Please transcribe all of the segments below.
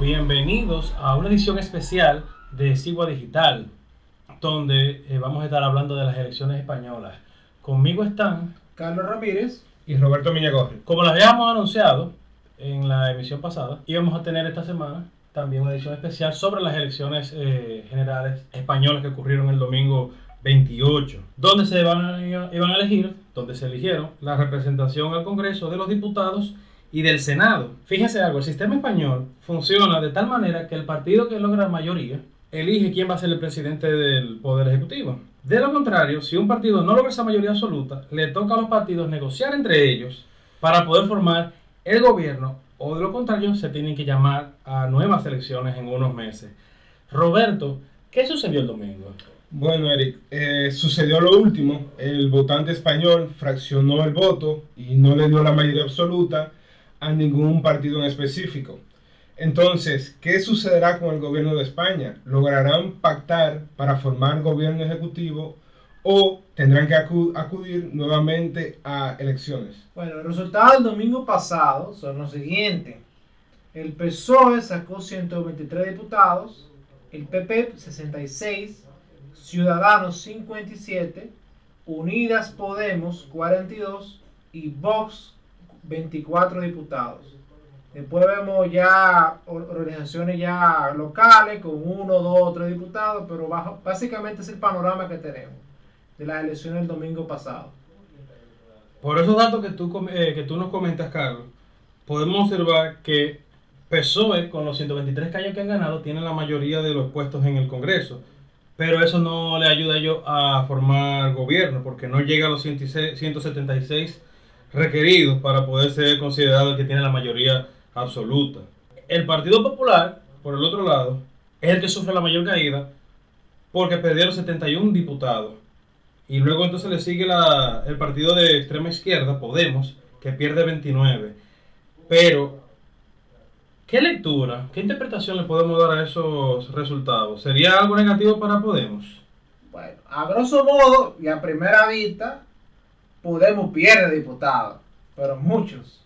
bienvenidos a una edición especial de Sigua Digital, donde eh, vamos a estar hablando de las elecciones españolas. Conmigo están Carlos Ramírez y Roberto Miñagorri. Como lo habíamos anunciado en la emisión pasada, íbamos a tener esta semana también una edición especial sobre las elecciones eh, generales españolas que ocurrieron el domingo 28, donde se iban, iban a elegir, donde se eligieron la representación al Congreso de los diputados y del Senado. Fíjense algo, el sistema español funciona de tal manera que el partido que logra mayoría elige quién va a ser el presidente del Poder Ejecutivo. De lo contrario, si un partido no logra esa mayoría absoluta, le toca a los partidos negociar entre ellos para poder formar el gobierno o de lo contrario se tienen que llamar a nuevas elecciones en unos meses. Roberto, ¿qué sucedió el domingo? Bueno, Eric, eh, sucedió lo último. El votante español fraccionó el voto y no le dio la mayoría absoluta a ningún partido en específico. Entonces, ¿qué sucederá con el gobierno de España? ¿Lograrán pactar para formar gobierno ejecutivo o tendrán que acudir nuevamente a elecciones? Bueno, los resultados del domingo pasado son los siguientes. El PSOE sacó 123 diputados, el PP 66, Ciudadanos 57, Unidas Podemos 42 y Vox 24 diputados. Después vemos ya organizaciones ya locales con uno, dos tres diputados, pero básicamente es el panorama que tenemos de las elecciones del domingo pasado. Por esos datos que tú, eh, que tú nos comentas, Carlos, podemos observar que PSOE, con los 123 calles que han ganado, tiene la mayoría de los puestos en el Congreso. Pero eso no le ayuda a ellos a formar gobierno, porque no llega a los 176 requeridos para poder ser considerado el que tiene la mayoría absoluta. El Partido Popular, por el otro lado, es el que sufre la mayor caída porque perdieron 71 diputados. Y luego entonces le sigue la, el partido de extrema izquierda, Podemos, que pierde 29. Pero, ¿qué lectura, qué interpretación le podemos dar a esos resultados? ¿Sería algo negativo para Podemos? Bueno, a grosso modo y a primera vista, Podemos pierde diputados, pero muchos.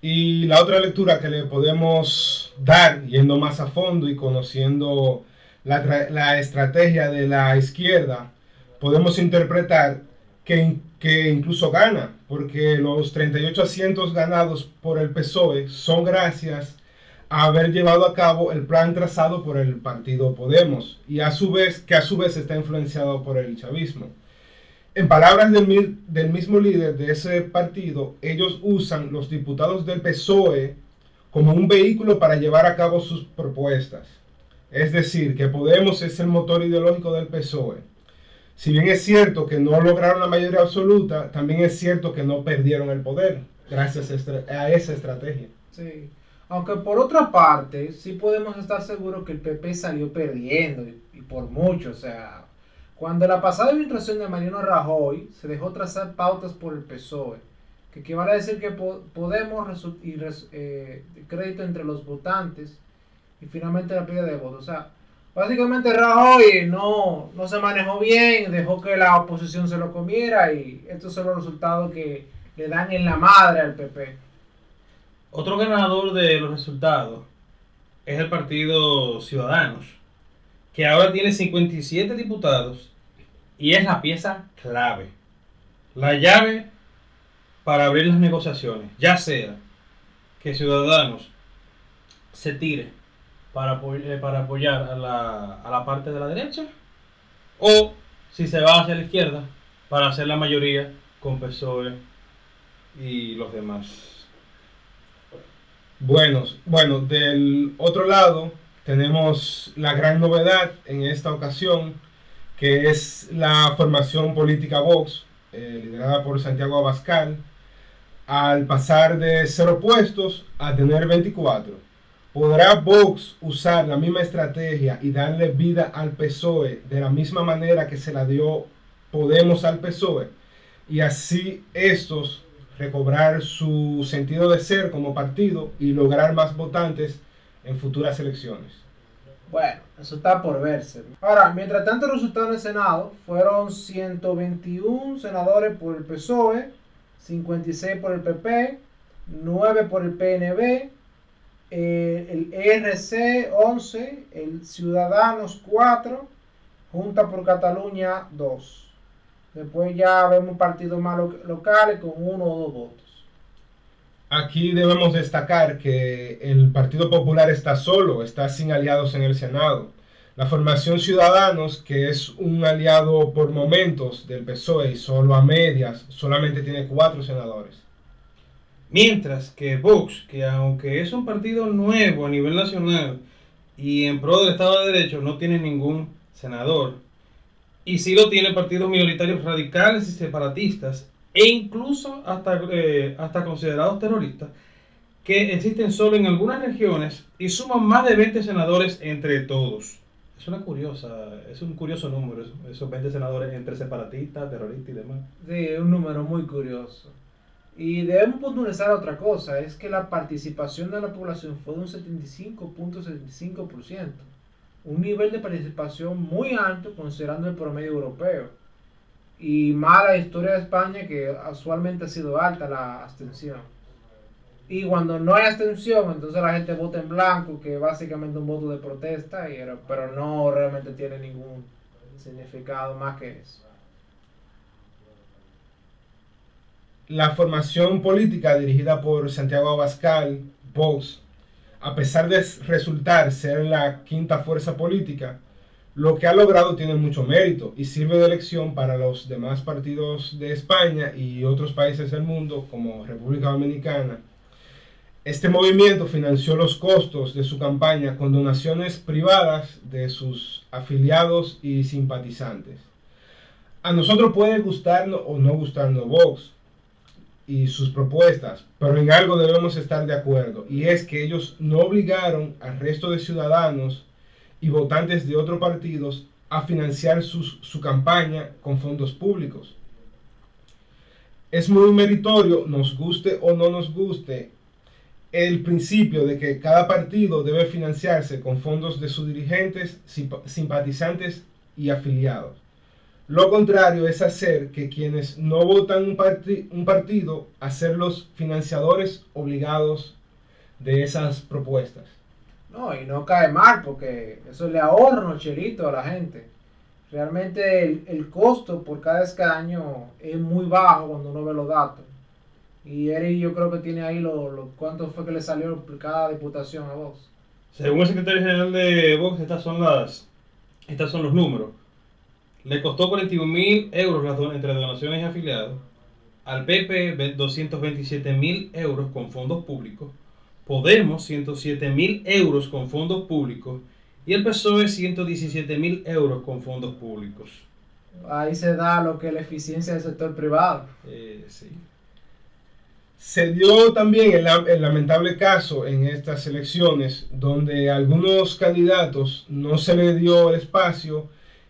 Y la otra lectura que le podemos dar, yendo más a fondo y conociendo la, la estrategia de la izquierda, podemos interpretar que, que, incluso gana, porque los 38 asientos ganados por el PSOE son gracias a haber llevado a cabo el plan trazado por el partido Podemos y a su vez que a su vez está influenciado por el chavismo. En palabras del, mismo líder de ese partido, ellos usan los diputados del PSOE como un vehículo para llevar a cabo sus propuestas. Es decir, que Podemos es el motor ideológico del PSOE. Si bien es cierto que no lograron la mayoría absoluta, también es cierto que no perdieron el poder gracias a esa estrategia. Sí. Aunque por otra parte, sí podemos estar seguros que el PP salió perdiendo y, y por mucho. O sea, cuando la pasada administración de Mariano Rajoy se dejó trazar pautas por el PSOE, que equivale a decir que podemos y eh, crédito entre los votantes y finalmente la pérdida de votos. O sea, básicamente Rajoy no, no se manejó bien, dejó que la oposición se lo comiera y estos son los resultados que le dan en la madre al PP. Otro ganador de los resultados es el partido Ciudadanos que ahora tiene 57 diputados y es la pieza clave, la llave para abrir las negociaciones, ya sea que Ciudadanos se tire para, eh, para apoyar a la, a la parte de la derecha o si se va hacia la izquierda para hacer la mayoría con PSOE y los demás. Bueno, bueno, del otro lado, tenemos la gran novedad en esta ocasión, que es la formación política Vox, eh, liderada por Santiago Abascal, al pasar de cero puestos a tener 24. ¿Podrá Vox usar la misma estrategia y darle vida al PSOE de la misma manera que se la dio Podemos al PSOE? Y así estos recobrar su sentido de ser como partido y lograr más votantes en futuras elecciones. Bueno, eso está por verse. Ahora, mientras tanto, los resultados en el Senado fueron 121 senadores por el PSOE, 56 por el PP, 9 por el PNB, el ERC 11, el Ciudadanos 4, Junta por Cataluña 2. Después ya vemos partidos más lo- locales con uno o dos votos. Aquí debemos destacar que el Partido Popular está solo, está sin aliados en el Senado. La formación Ciudadanos, que es un aliado por momentos del PSOE y solo a medias, solamente tiene cuatro senadores. Mientras que Vox, que aunque es un partido nuevo a nivel nacional y en pro del Estado de Derecho, no tiene ningún senador. Y sí lo tienen partidos minoritarios radicales y separatistas, e incluso hasta, eh, hasta considerados terroristas, que existen solo en algunas regiones y suman más de 20 senadores entre todos. Es una curiosa, es un curioso número, eso- esos 20 senadores entre separatistas, terroristas y demás. Sí, es un número muy curioso. Y debemos puntualizar otra cosa, es que la participación de la población fue de un 75.75%, un nivel de participación muy alto considerando el promedio europeo. Y más la historia de España que usualmente ha sido alta la abstención. Y cuando no hay abstención, entonces la gente vota en blanco, que básicamente un voto de protesta, y era- pero no realmente tiene ningún significado más que eso. La formación política dirigida por Santiago Abascal, Vox, a pesar de resultar ser la quinta fuerza política, lo que ha logrado tiene mucho mérito y sirve de lección para los demás partidos de España y otros países del mundo como República Dominicana. Este movimiento financió los costos de su campaña con donaciones privadas de sus afiliados y simpatizantes. A nosotros puede gustarnos o no gustarnos Vox, y sus propuestas, pero en algo debemos estar de acuerdo, y es que ellos no obligaron al resto de ciudadanos y votantes de otros partidos a financiar su campaña con fondos públicos. Es muy meritorio, nos guste o no nos guste, el principio de que cada partido debe financiarse con fondos de sus dirigentes, simpa- simpatizantes y afiliados. Lo contrario es hacer que quienes no votan un, parti- un partido, hacer los financiadores obligados de esas propuestas. No, y no cae mal porque eso le ahorra unos chelitos a la gente. Realmente el, el costo por cada escaño es muy bajo cuando uno ve los datos. Y Eric yo creo que tiene ahí lo, lo- cuánto fue que le salió cada diputación a vos. Según el secretario general de Vox, estas son las, estas son los números. Le costó 41 mil euros entre donaciones y afiliados. Al PP, ve- 227 mil euros con fondos públicos. Podemos, 107 mil euros con fondos públicos. Y el PSOE, 117 mil euros con fondos públicos. Ahí se da lo que es la eficiencia del sector privado. Eh, sí. Se dio también el, lam- el lamentable caso en estas elecciones donde a algunos candidatos no se le dio el espacio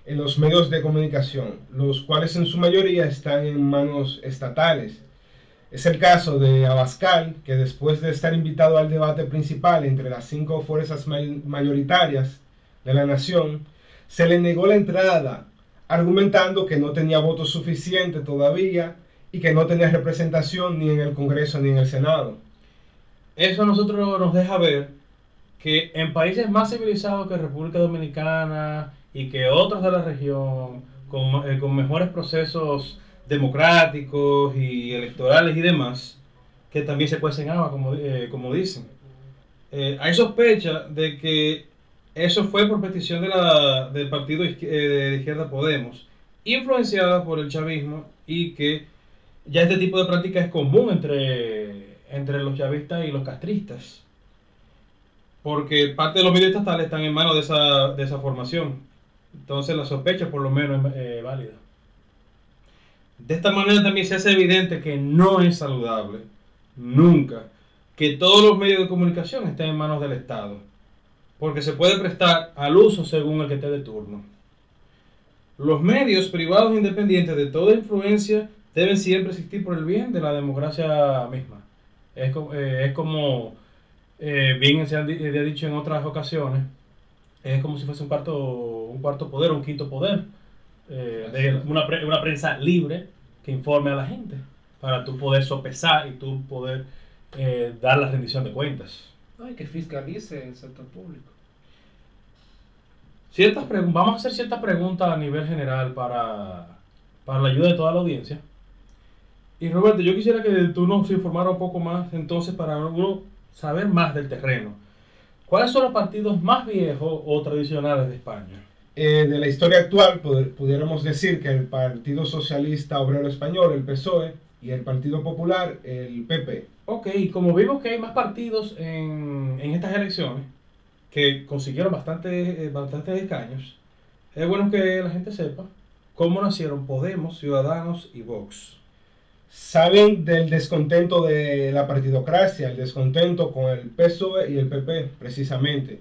en los medios de comunicación, los cuales en su mayoría están en manos estatales. Es el caso de Abascal, que después de estar invitado al debate principal entre las cinco fuerzas may- mayoritarias de la nación, se le negó la entrada, argumentando que no tenía votos suficientes todavía y que no tenía representación ni en el Congreso ni en el Senado. Eso a nosotros nos deja ver que en países más civilizados que República Dominicana y que otros de la región, con, eh, con mejores procesos democráticos y electorales y demás, que también se cuecen agua, como, eh, como dicen. Eh, hay sospecha de que eso fue por petición de la, del partido eh, de izquierda Podemos, influenciada por el chavismo y que ya este tipo de práctica es común entre, entre los chavistas y los castristas. Porque parte de los medios estatales están en manos de esa, de esa formación. Entonces la sospecha por lo menos es válida. De esta manera también se hace evidente que no es saludable, nunca, que todos los medios de comunicación estén en manos del Estado. Porque se puede prestar al uso según el que esté de turno. Los medios privados independientes de toda influencia deben siempre existir por el bien de la democracia misma. Es, eh, como eh, bien se ha, ha dicho en otras ocasiones, es como si fuese un cuarto, un cuarto poder, un quinto poder, eh, de una, pre- una prensa libre que informe a la gente, para tú poder sopesar y tú poder eh, dar la rendición de cuentas. No, No, y que fiscalice el sector público. Ciertas vamos a hacer ciertas preguntas a nivel general para, para la ayuda de toda la audiencia. Y Roberto, yo quisiera que tú nos informaras un poco más entonces para uno saber más del terreno. ¿Cuáles son los partidos más viejos o tradicionales de España? Eh, de la historia actual, pudiéramos decir que el Partido Socialista Obrero Español, el PSOE, y el Partido Popular, el PP. Ok, y como vimos que hay más partidos en, en estas elecciones que consiguieron bastante, eh, bastantes escaños, es bueno que la gente sepa cómo nacieron Podemos, Ciudadanos y Vox. Saben del descontento de la partidocracia, el descontento con el PSOE y el PP, precisamente.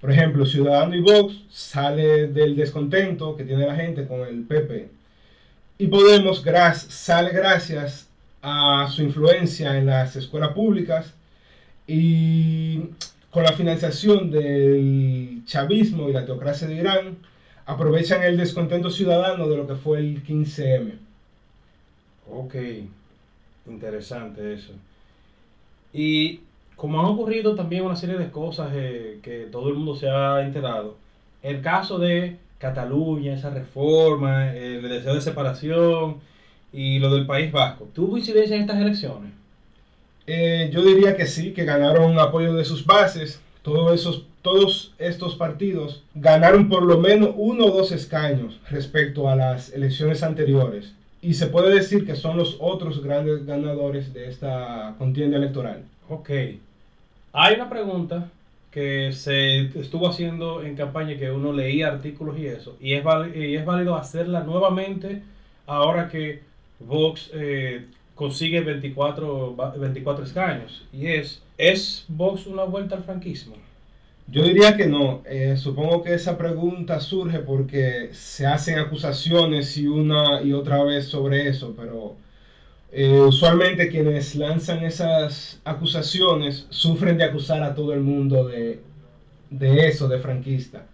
Por ejemplo, Ciudadano y Vox sale del descontento que tiene la gente con el PP. Y Podemos sale gracias a su influencia en las escuelas públicas y con la financiación del chavismo y la teocracia de Irán, aprovechan el descontento ciudadano de lo que fue el 15M. Ok, interesante eso. Y como han ocurrido también una serie de cosas eh, que todo el mundo se ha enterado, el caso de Cataluña, esa reforma, el deseo de separación y lo del País Vasco, ¿tuvo incidencia en estas elecciones? Eh, yo diría que sí, que ganaron apoyo de sus bases. Todos, esos, todos estos partidos ganaron por lo menos uno o dos escaños respecto a las elecciones anteriores. Y se puede decir que son los otros grandes ganadores de esta contienda electoral. Ok. Hay una pregunta que se estuvo haciendo en campaña que uno leía artículos y eso, y es, y es válido hacerla nuevamente ahora que Vox eh, consigue 24, va- 24 escaños. Y es, ¿es Vox una vuelta al franquismo? Yo diría que no. Eh, supongo que esa pregunta surge porque se hacen acusaciones y una y otra vez sobre eso, pero eh, usualmente quienes lanzan esas acusaciones sufren de acusar a todo el mundo de, de eso, de franquista.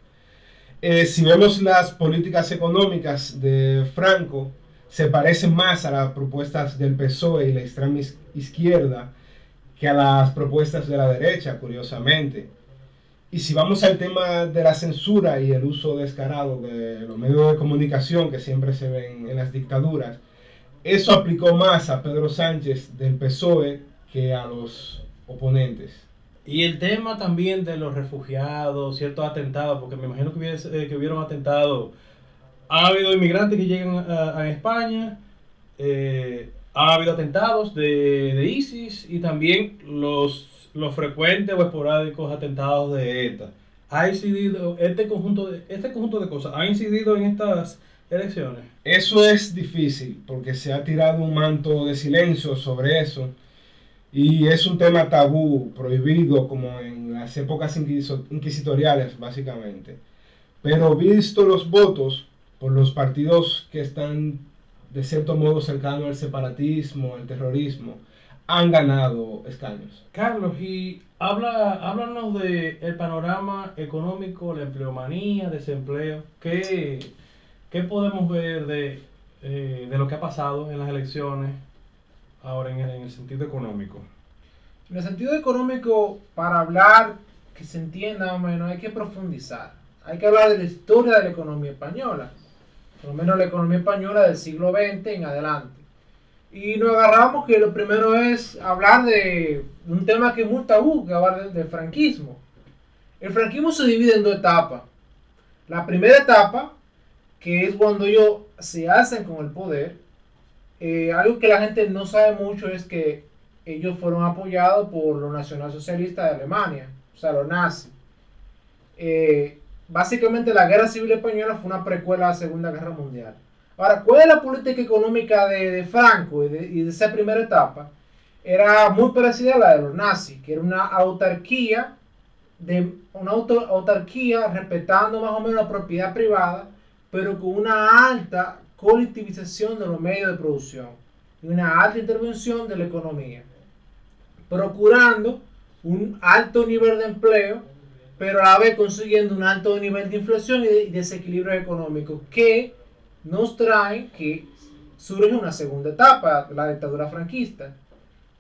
Eh, si vemos las políticas económicas de Franco, se parecen más a las propuestas del PSOE y la extrema iz- izquierda que a las propuestas de la derecha, curiosamente. Y si vamos al tema de la censura y el uso descarado de los medios de comunicación que siempre se ven en las dictaduras, eso aplicó más a Pedro Sánchez del PSOE que a los oponentes. Y el tema también de los refugiados, ciertos atentados, porque me imagino que, hubiese- eh, que hubieron atentados. Ha habido inmigrantes que llegan a, España, eh, ha habido atentados de, de ISIS y también los, los frecuentes o esporádicos atentados de ETA. ¿Ha incidido este conjunto de, este conjunto de cosas? ¿Ha incidido en estas elecciones? Eso es difícil porque se ha tirado un manto de silencio sobre eso y es un tema tabú, prohibido como en las épocas inquisitoriales básicamente. Pero visto los votos por los partidos que están de cierto modo cercanos al separatismo, al terrorismo, han ganado escaños. Carlos, y habla, háblanos de el panorama económico, la empleomanía, desempleo. ¿Qué, qué podemos ver de, eh, de lo que ha pasado en las elecciones ahora en en el sentido económico? En el sentido económico, para hablar que se entienda más o menos, hay que profundizar. Hay que hablar de la historia de la economía española. Por lo menos la economía española del siglo XX en adelante. Y nos agarramos que lo primero es hablar de un tema que es muy tabú, que hablar del, del franquismo. El franquismo se divide en dos etapas. La primera etapa, que es cuando ellos se hacen con el poder, eh, algo que la gente no sabe mucho es que ellos fueron apoyados por los nacionalsocialistas de Alemania, o sea, los nazis. Eh, básicamente la guerra civil española fue una precuela a la Segunda Guerra Mundial. Ahora, ¿cuál es la política económica de, Franco y de, esa primera etapa? Era muy parecida a la de los nazis, que era una autarquía, de, una autarquía respetando más o menos la propiedad privada, pero con una alta colectivización de los medios de producción y una alta intervención de la economía, procurando un alto nivel de empleo, pero a la vez consiguiendo un alto nivel de inflación y de- y desequilibrio económico que nos trae que surge una segunda etapa, la dictadura franquista.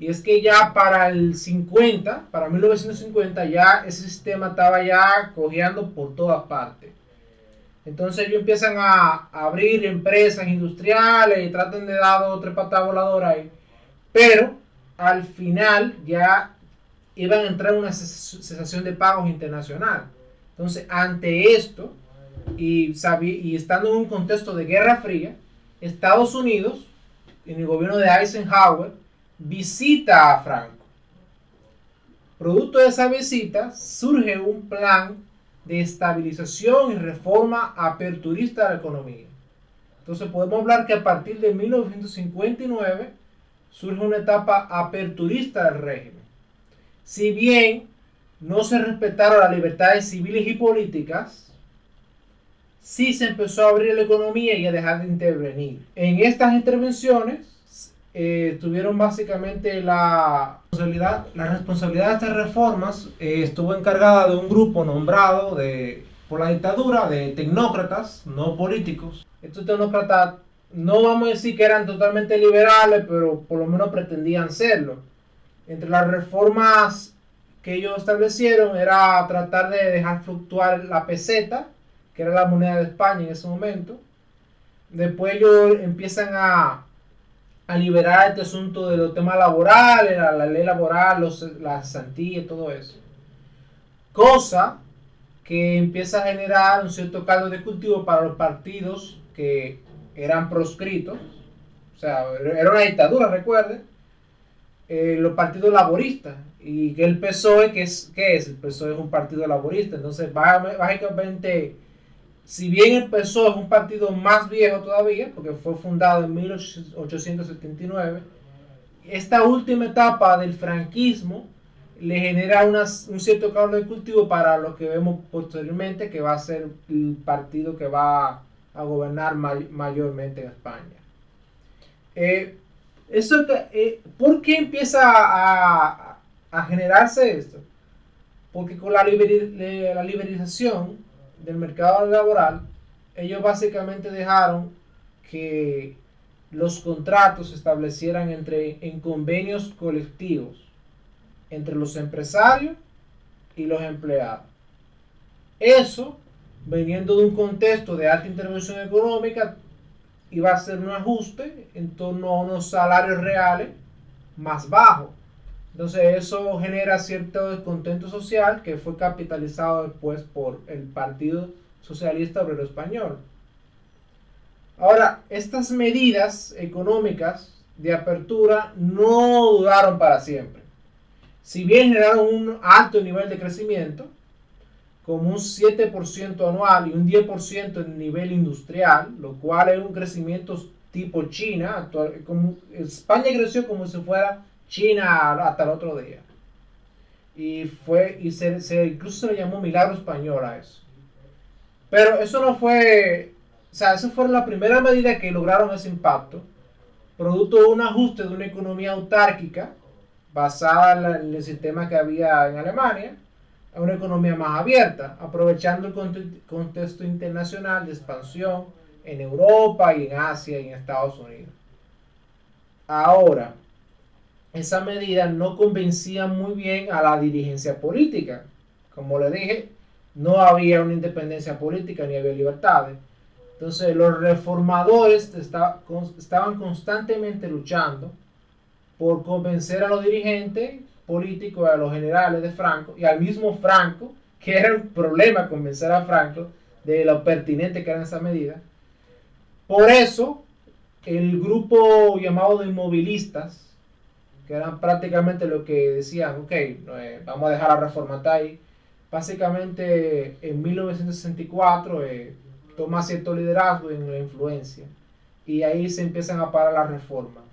Y es que ya para el 50, para 1950, ya ese sistema estaba ya cojeando por todas partes. Entonces ellos empiezan a abrir empresas industriales y tratan de dar otra patada voladora ahí. Pero al final ya iban a entrar en una cesación de pagos internacional. Entonces, ante esto, y, y estando en un contexto de guerra fría, Estados Unidos, en el gobierno de Eisenhower, visita a Franco. Producto de esa visita surge un plan de estabilización y reforma aperturista de la economía. Entonces podemos hablar que a partir de 1959 surge una etapa aperturista del régimen. Si bien no se respetaron las libertades civiles y políticas, sí se empezó a abrir la economía y a dejar de intervenir. En estas intervenciones eh, tuvieron básicamente la responsabilidad, la responsabilidad de estas reformas eh, estuvo encargada de un grupo nombrado de, por la dictadura de tecnócratas, no políticos. Estos tecnócratas no vamos a decir que eran totalmente liberales, pero por lo menos pretendían serlo. Entre las reformas que ellos establecieron era tratar de dejar fluctuar la peseta, que era la moneda de España en ese momento. Después ellos empiezan a a liberar este asunto de los temas laborales, la, la ley laboral, los, la y todo eso. Cosa que empieza a generar un cierto caldo de cultivo para los partidos que eran proscritos. O sea, era una dictadura, recuerden. Eh, los partidos laboristas. Y que el PSOE, ¿qué es? ¿qué es? El PSOE es un partido laborista. Entonces, básicamente si bien PSOE es un partido más viejo todavía, porque fue fundado en 1879, esta última etapa del franquismo le genera un cierto caldo de cultivo para lo que vemos posteriormente, que va a ser el partido que va a gobernar mayormente en España. Eh, eso, eh, ¿Por qué empieza a, generarse esto? Porque con la, la liberalización del mercado laboral, ellos básicamente dejaron que los contratos se establecieran entre, en convenios colectivos entre los empresarios y los empleados. Eso, veniendo de un contexto de alta intervención económica, iba a ser un ajuste en torno a unos salarios reales más bajos. Entonces eso genera cierto descontento social que fue capitalizado después por el Partido Socialista Obrero Español. Ahora, estas medidas económicas de apertura no duraron para siempre. Si bien generaron un alto nivel de crecimiento, como un 7% anual y un 10% en nivel industrial, lo cual es un crecimiento tipo China. España creció como si fuera China hasta el otro día. Y fue, y se, incluso se le llamó milagro español a eso. Pero eso no fue, o sea, eso fue la primera medida que lograron ese impacto, producto de un ajuste de una economía autárquica basada en el sistema que había en Alemania, a una economía más abierta, aprovechando el contexto internacional de expansión en Europa y en Asia y en Estados Unidos. Ahora, esa medida no convencía muy bien a la dirigencia política. Como le dije, no había una independencia política ni había libertades. Entonces los reformadores estaban constantemente luchando por convencer a los dirigentes políticos, a los generales de Franco y al mismo Franco, que era un problema convencer a Franco de lo pertinente que eran esas medidas. Por eso, el grupo llamado de inmovilistas, que eran prácticamente lo que decían, ok, eh, vamos a dejar la reforma ahí. Básicamente en 1964 eh, toma cierto liderazgo en la influencia y ahí se empiezan a parar las reformas.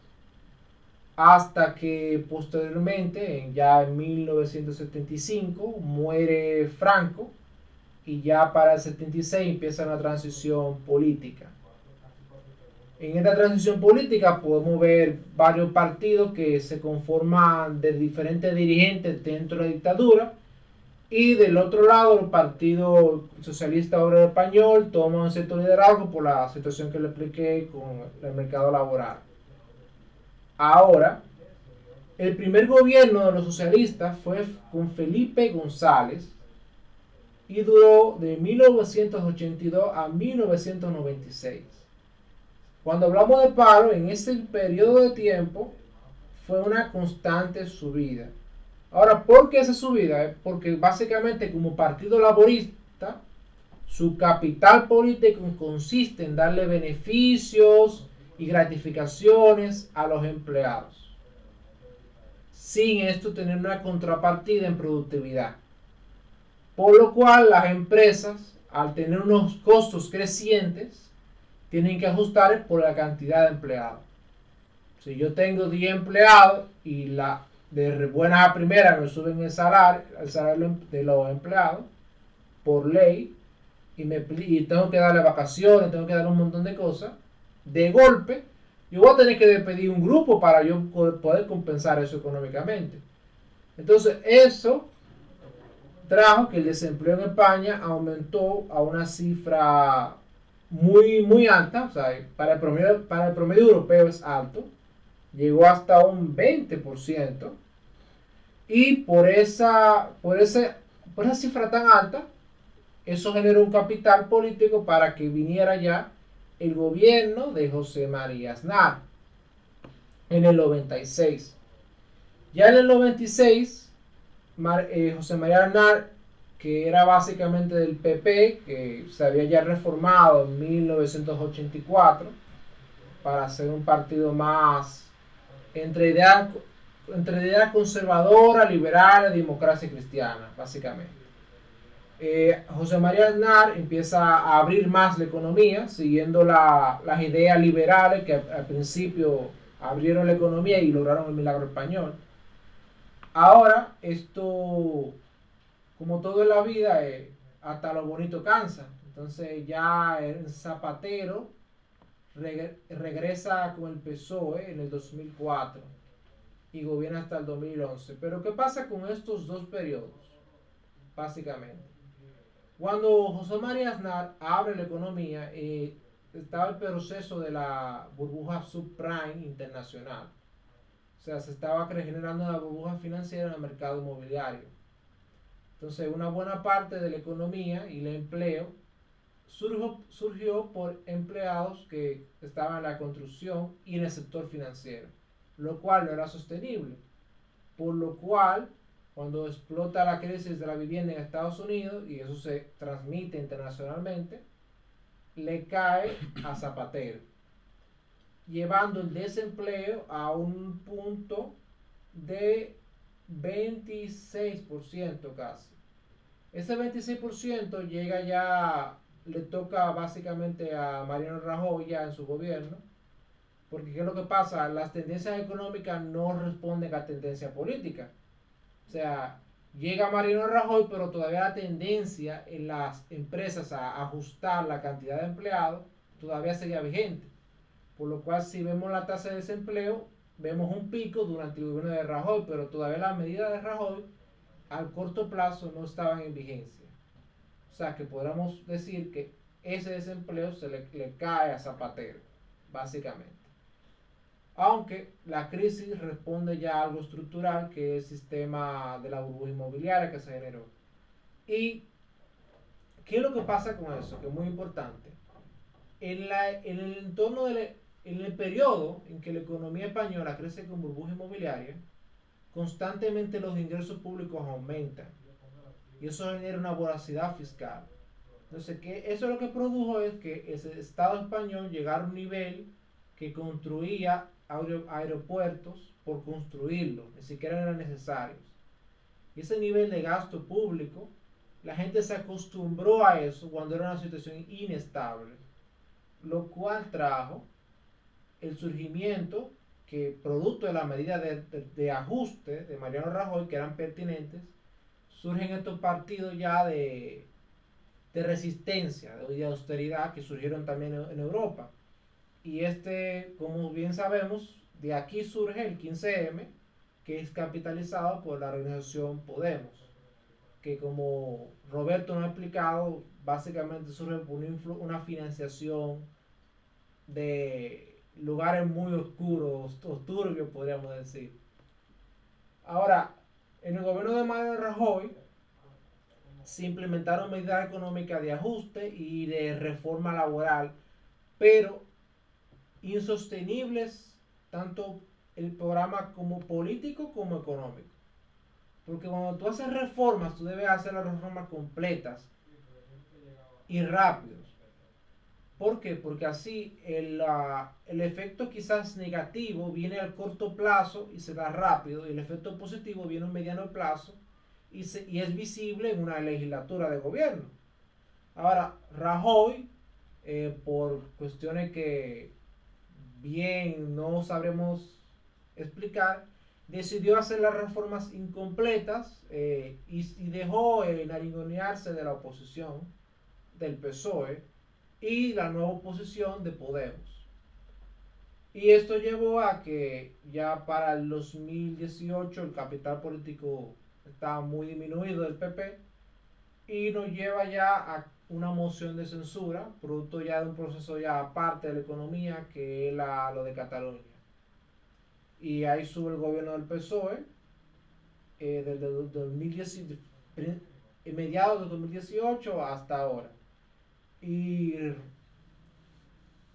Hasta que posteriormente, ya en 1975, muere Franco y ya para el 76 empieza una transición política. En esta transición política podemos ver varios partidos que se conforman de diferentes dirigentes dentro de la dictadura y del otro lado el Partido Socialista Obrero Español toma un cierto liderazgo por la situación que le expliqué con el mercado laboral. Ahora, El primer gobierno de los socialistas fue con Felipe González y duró de 1982 a 1996. Cuando hablamos de paro, en ese periodo de tiempo fue una constante subida. Ahora, ¿por qué esa subida? Porque básicamente como partido laborista, su capital político consiste en darle beneficios y gratificaciones a los empleados, sin esto tener una contrapartida en productividad. Por lo cual las empresas, al tener unos costos crecientes, tienen que ajustar por la cantidad de empleados. Si yo tengo 10 empleados y la de buena a primera me suben el salario, el salario de los empleados por ley y, me, y tengo que darle vacaciones, tengo que darle un montón de cosas, de golpe, yo voy a tener que despedir un grupo para yo poder compensar eso económicamente. Entonces, eso trajo que el desempleo en España aumentó a una cifra muy, muy alta, o sea, para el, promedio, para el promedio europeo es alto, llegó hasta un 20%, y por esa, por, ese, por esa cifra tan alta, eso generó un capital político para que viniera ya el gobierno de José María Aznar en el 96. Ya en el 96, eh, José María Aznar que era básicamente del PP, que se había ya reformado en 1984 para ser un partido más entre ideas entre idea conservadora, liberal, democracia cristiana, básicamente. Eh, José María Aznar empieza a abrir más la economía, siguiendo las ideas liberales que al principio abrieron la economía y lograron el milagro español. Ahora esto como todo en la vida, eh, hasta lo bonito cansa. Entonces ya el Zapatero regresa con el PSOE en el 2004 y gobierna hasta el 2011. Pero ¿qué pasa con estos dos periodos? Básicamente. Cuando José María Aznar abre la economía, eh, estaba el proceso de la burbuja subprime internacional. O sea, se estaba generando una burbuja financiera en el mercado inmobiliario. Entonces, una buena parte de la economía y el empleo surgió, surgió por empleados que estaban en la construcción y en el sector financiero, lo cual no era sostenible. Por lo cual, cuando explota la crisis de la vivienda en Estados Unidos, y eso se transmite internacionalmente, le cae a Zapatero, llevando el desempleo a un punto de 26% casi. Ese 26% llega ya, le toca básicamente a Mariano Rajoy ya en su gobierno, porque ¿qué es lo que pasa? Las tendencias económicas no responden a tendencia política. O sea, llega Mariano Rajoy, pero todavía la tendencia en las empresas a ajustar la cantidad de empleados todavía seguía vigente. Por lo cual, si vemos la tasa de desempleo, vemos un pico durante el gobierno de Rajoy, pero todavía la medida de Rajoy al corto plazo no estaban en vigencia. O sea que podríamos decir que ese desempleo se le, cae a Zapatero, básicamente. Aunque la crisis responde ya a algo estructural, que es el sistema de la burbuja inmobiliaria que se generó. ¿Y qué es lo que pasa con eso? Que es muy importante. En, la, en el entorno de en el periodo en que la economía española crece con burbuja inmobiliaria, constantemente los ingresos públicos aumentan y eso genera una voracidad fiscal. Entonces, que eso lo que produjo es que ese Estado español llegara a un nivel que construía aeropuertos por construirlos, ni siquiera eran necesarios. Y ese nivel de gasto público, la gente se acostumbró a eso cuando era una situación inestable, lo cual trajo el surgimiento que producto de la medida de, ajuste de Mariano Rajoy, que eran pertinentes, surgen estos partidos ya de, resistencia, de, austeridad, que surgieron también en, Europa. Y este, como bien sabemos, de aquí surge el 15M, que es capitalizado por la organización Podemos, que como Roberto nos ha explicado, básicamente surge por una financiación de lugares muy oscuros o turbios, podríamos decir. Ahora, en el gobierno de Mario Rajoy se implementaron medidas económicas de ajuste y de reforma laboral, pero insostenibles tanto el programa como político como económico. Porque cuando tú haces reformas, tú debes hacer las reformas completas y rápidos. ¿Por qué? Porque así el, el, efecto quizás negativo viene al corto plazo y se da rápido, y el efecto positivo viene a un mediano plazo y, se, y es visible en una legislatura de gobierno. Ahora, Rajoy, eh, por cuestiones que bien no sabremos explicar, decidió hacer las reformas incompletas eh, y, y, dejó naringonearse de la oposición del PSOE y la nueva oposición de Podemos. Y esto llevó a que ya para el 2018 el capital político estaba muy disminuido del PP y nos lleva ya a una moción de censura, producto ya de un proceso ya aparte de la economía que es la, lo de Cataluña. Y ahí sube el gobierno del PSOE eh, desde 2018, mediados de 2018 hasta ahora. ¿Y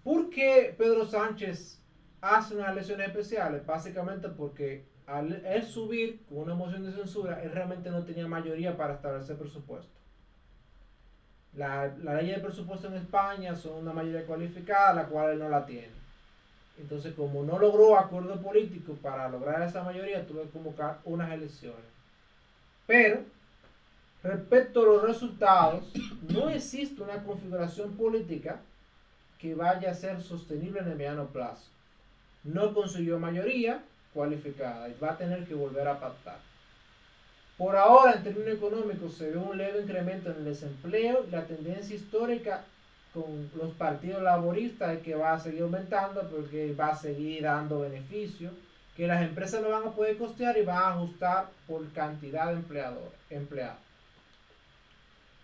por qué Pedro Sánchez hace unas elecciones especiales? Básicamente porque al subir con una moción de censura, él realmente no tenía mayoría para establecer presupuesto. La, la ley de presupuesto en España son una mayoría cualificada, la cual él no la tiene. Entonces, como no logró acuerdo político para lograr esa mayoría, tuvo que convocar unas elecciones. Pero Respecto a los resultados, no existe una configuración política que vaya a ser sostenible en el mediano plazo. No consiguió mayoría cualificada y va a tener que volver a pactar. Por ahora, en términos económicos, se ve un leve incremento en el desempleo y la tendencia histórica con los partidos laboristas es que va a seguir aumentando porque va a seguir dando beneficios que las empresas no van a poder costear y van a ajustar por cantidad de empleados.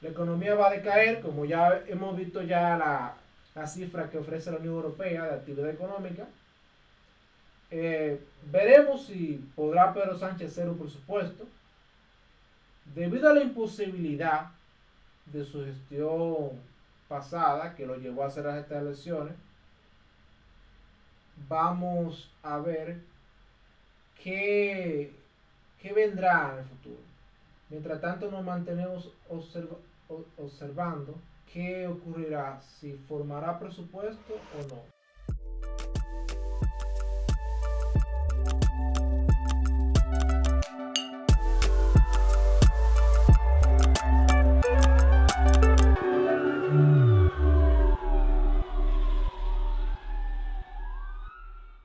La economía va a decaer, como ya hemos visto ya la, la cifra que ofrece la Unión Europea de actividad económica. Eh, veremos si podrá Pedro Sánchez hacer un presupuesto. Debido a la imposibilidad de su gestión pasada, que lo llevó a hacer estas elecciones, vamos a ver qué, qué vendrá en el futuro. Mientras tanto nos mantenemos observando observando qué ocurrirá, si formará presupuesto o no.